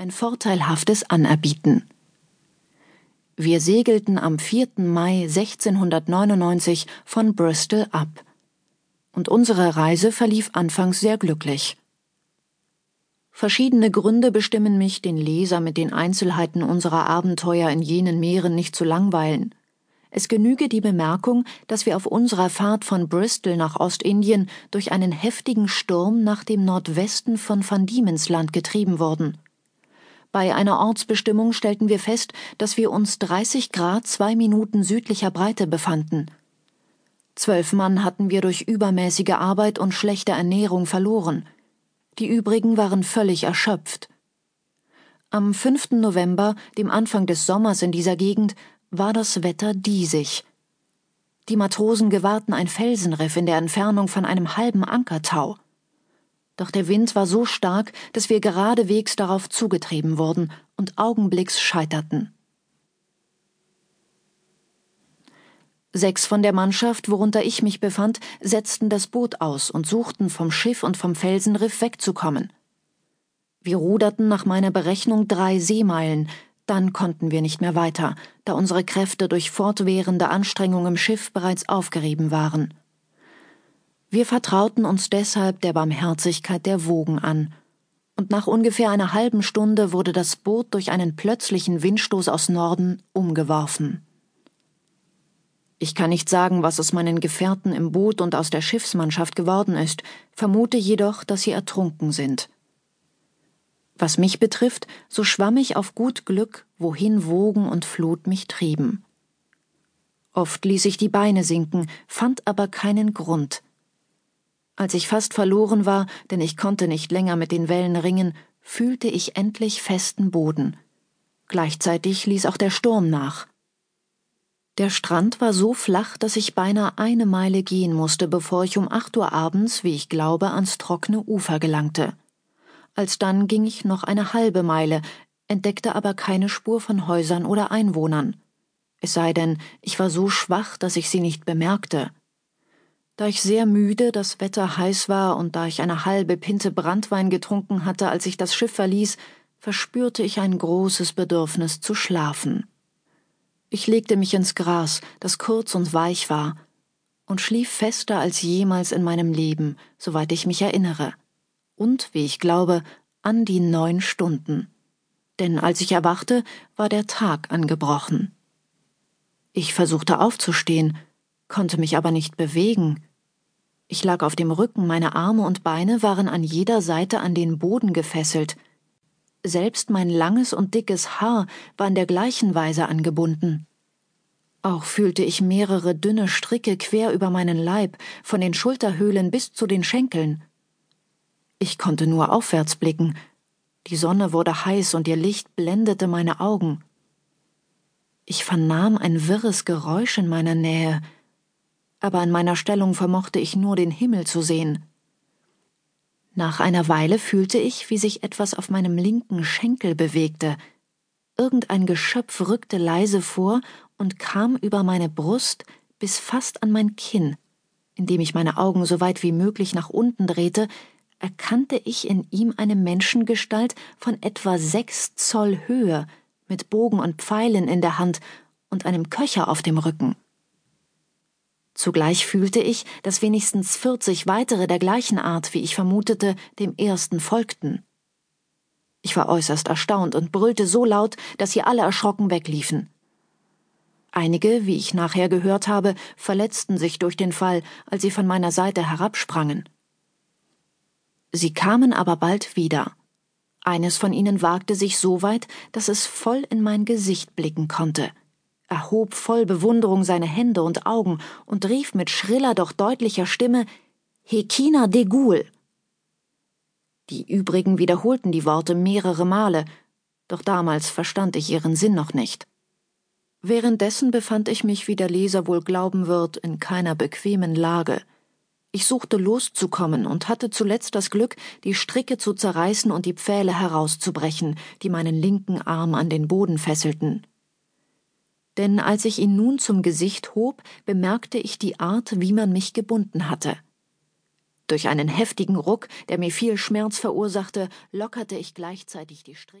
ein vorteilhaftes Anerbieten. Wir segelten am 4. Mai 1699 von Bristol ab. Und unsere Reise verlief anfangs sehr glücklich. Verschiedene Gründe bestimmen mich, den Leser mit den Einzelheiten unserer Abenteuer in jenen Meeren nicht zu langweilen. Es genüge die Bemerkung, dass wir auf unserer Fahrt von Bristol nach Ostindien durch einen heftigen Sturm nach dem Nordwesten von Van Diemens Land getrieben wurden. Bei einer Ortsbestimmung stellten wir fest, dass wir uns 30 Grad zwei Minuten südlicher Breite befanden. Zwölf Mann hatten wir durch übermäßige Arbeit und schlechte Ernährung verloren. Die übrigen waren völlig erschöpft. Am 5. November, dem Anfang des Sommers in dieser Gegend, war das Wetter diesig. Die Matrosen gewahrten ein Felsenriff in der Entfernung von einem halben Ankertau. Doch der Wind war so stark, dass wir geradewegs darauf zugetrieben wurden und augenblicks scheiterten. Sechs von der Mannschaft, worunter ich mich befand, setzten das Boot aus und suchten vom Schiff und vom Felsenriff wegzukommen. Wir ruderten nach meiner Berechnung drei Seemeilen, dann konnten wir nicht mehr weiter, da unsere Kräfte durch fortwährende Anstrengung im Schiff bereits aufgerieben waren. Wir vertrauten uns deshalb der Barmherzigkeit der Wogen an, und nach ungefähr einer halben Stunde wurde das Boot durch einen plötzlichen Windstoß aus Norden umgeworfen. Ich kann nicht sagen, was aus meinen Gefährten im Boot und aus der Schiffsmannschaft geworden ist, vermute jedoch, dass sie ertrunken sind. Was mich betrifft, so schwamm ich auf gut Glück, wohin Wogen und Flut mich trieben. Oft ließ ich die Beine sinken, fand aber keinen Grund. Als ich fast verloren war, denn ich konnte nicht länger mit den Wellen ringen, fühlte ich endlich festen Boden. Gleichzeitig ließ auch der Sturm nach. Der Strand war so flach, dass ich beinahe eine Meile gehen musste, bevor ich um acht Uhr abends, wie ich glaube, ans trockene Ufer gelangte. Alsdann ging ich noch eine halbe Meile, entdeckte aber keine Spur von Häusern oder Einwohnern. Es sei denn, ich war so schwach, dass ich sie nicht bemerkte. Da ich sehr müde, das Wetter heiß war und da ich eine halbe Pinte Brandwein getrunken hatte, als ich das Schiff verließ, verspürte ich ein großes Bedürfnis zu schlafen. Ich legte mich ins Gras, das kurz und weich war, und schlief fester als jemals in meinem Leben, soweit ich mich erinnere. Und, wie ich glaube, an die neun Stunden. Denn als ich erwachte, war der Tag angebrochen. Ich versuchte aufzustehen, konnte mich aber nicht bewegen. Ich lag auf dem Rücken, meine Arme und Beine waren an jeder Seite an den Boden gefesselt, selbst mein langes und dickes Haar war in der gleichen Weise angebunden. Auch fühlte ich mehrere dünne Stricke quer über meinen Leib, von den Schulterhöhlen bis zu den Schenkeln. Ich konnte nur aufwärts blicken. Die Sonne wurde heiß und ihr Licht blendete meine Augen. Ich vernahm ein wirres Geräusch in meiner Nähe, aber in meiner Stellung vermochte ich nur den Himmel zu sehen. Nach einer Weile fühlte ich, wie sich etwas auf meinem linken Schenkel bewegte. Irgendein Geschöpf rückte leise vor und kam über meine Brust bis fast an mein Kinn. Indem ich meine Augen so weit wie möglich nach unten drehte, erkannte ich in ihm eine Menschengestalt von etwa sechs Zoll Höhe, mit Bogen und Pfeilen in der Hand und einem Köcher auf dem Rücken. Zugleich fühlte ich, dass wenigstens vierzig weitere der gleichen Art, wie ich vermutete, dem ersten folgten. Ich war äußerst erstaunt und brüllte so laut, dass sie alle erschrocken wegliefen. Einige, wie ich nachher gehört habe, verletzten sich durch den Fall, als sie von meiner Seite herabsprangen. Sie kamen aber bald wieder. Eines von ihnen wagte sich so weit, dass es voll in mein Gesicht blicken konnte erhob voll Bewunderung seine Hände und Augen und rief mit schriller, doch deutlicher Stimme Hekina de Ghoul. Die übrigen wiederholten die Worte mehrere Male, doch damals verstand ich ihren Sinn noch nicht. Währenddessen befand ich mich, wie der Leser wohl glauben wird, in keiner bequemen Lage. Ich suchte loszukommen und hatte zuletzt das Glück, die Stricke zu zerreißen und die Pfähle herauszubrechen, die meinen linken Arm an den Boden fesselten denn als ich ihn nun zum Gesicht hob, bemerkte ich die Art, wie man mich gebunden hatte. Durch einen heftigen Ruck, der mir viel Schmerz verursachte, lockerte ich gleichzeitig die Stricke.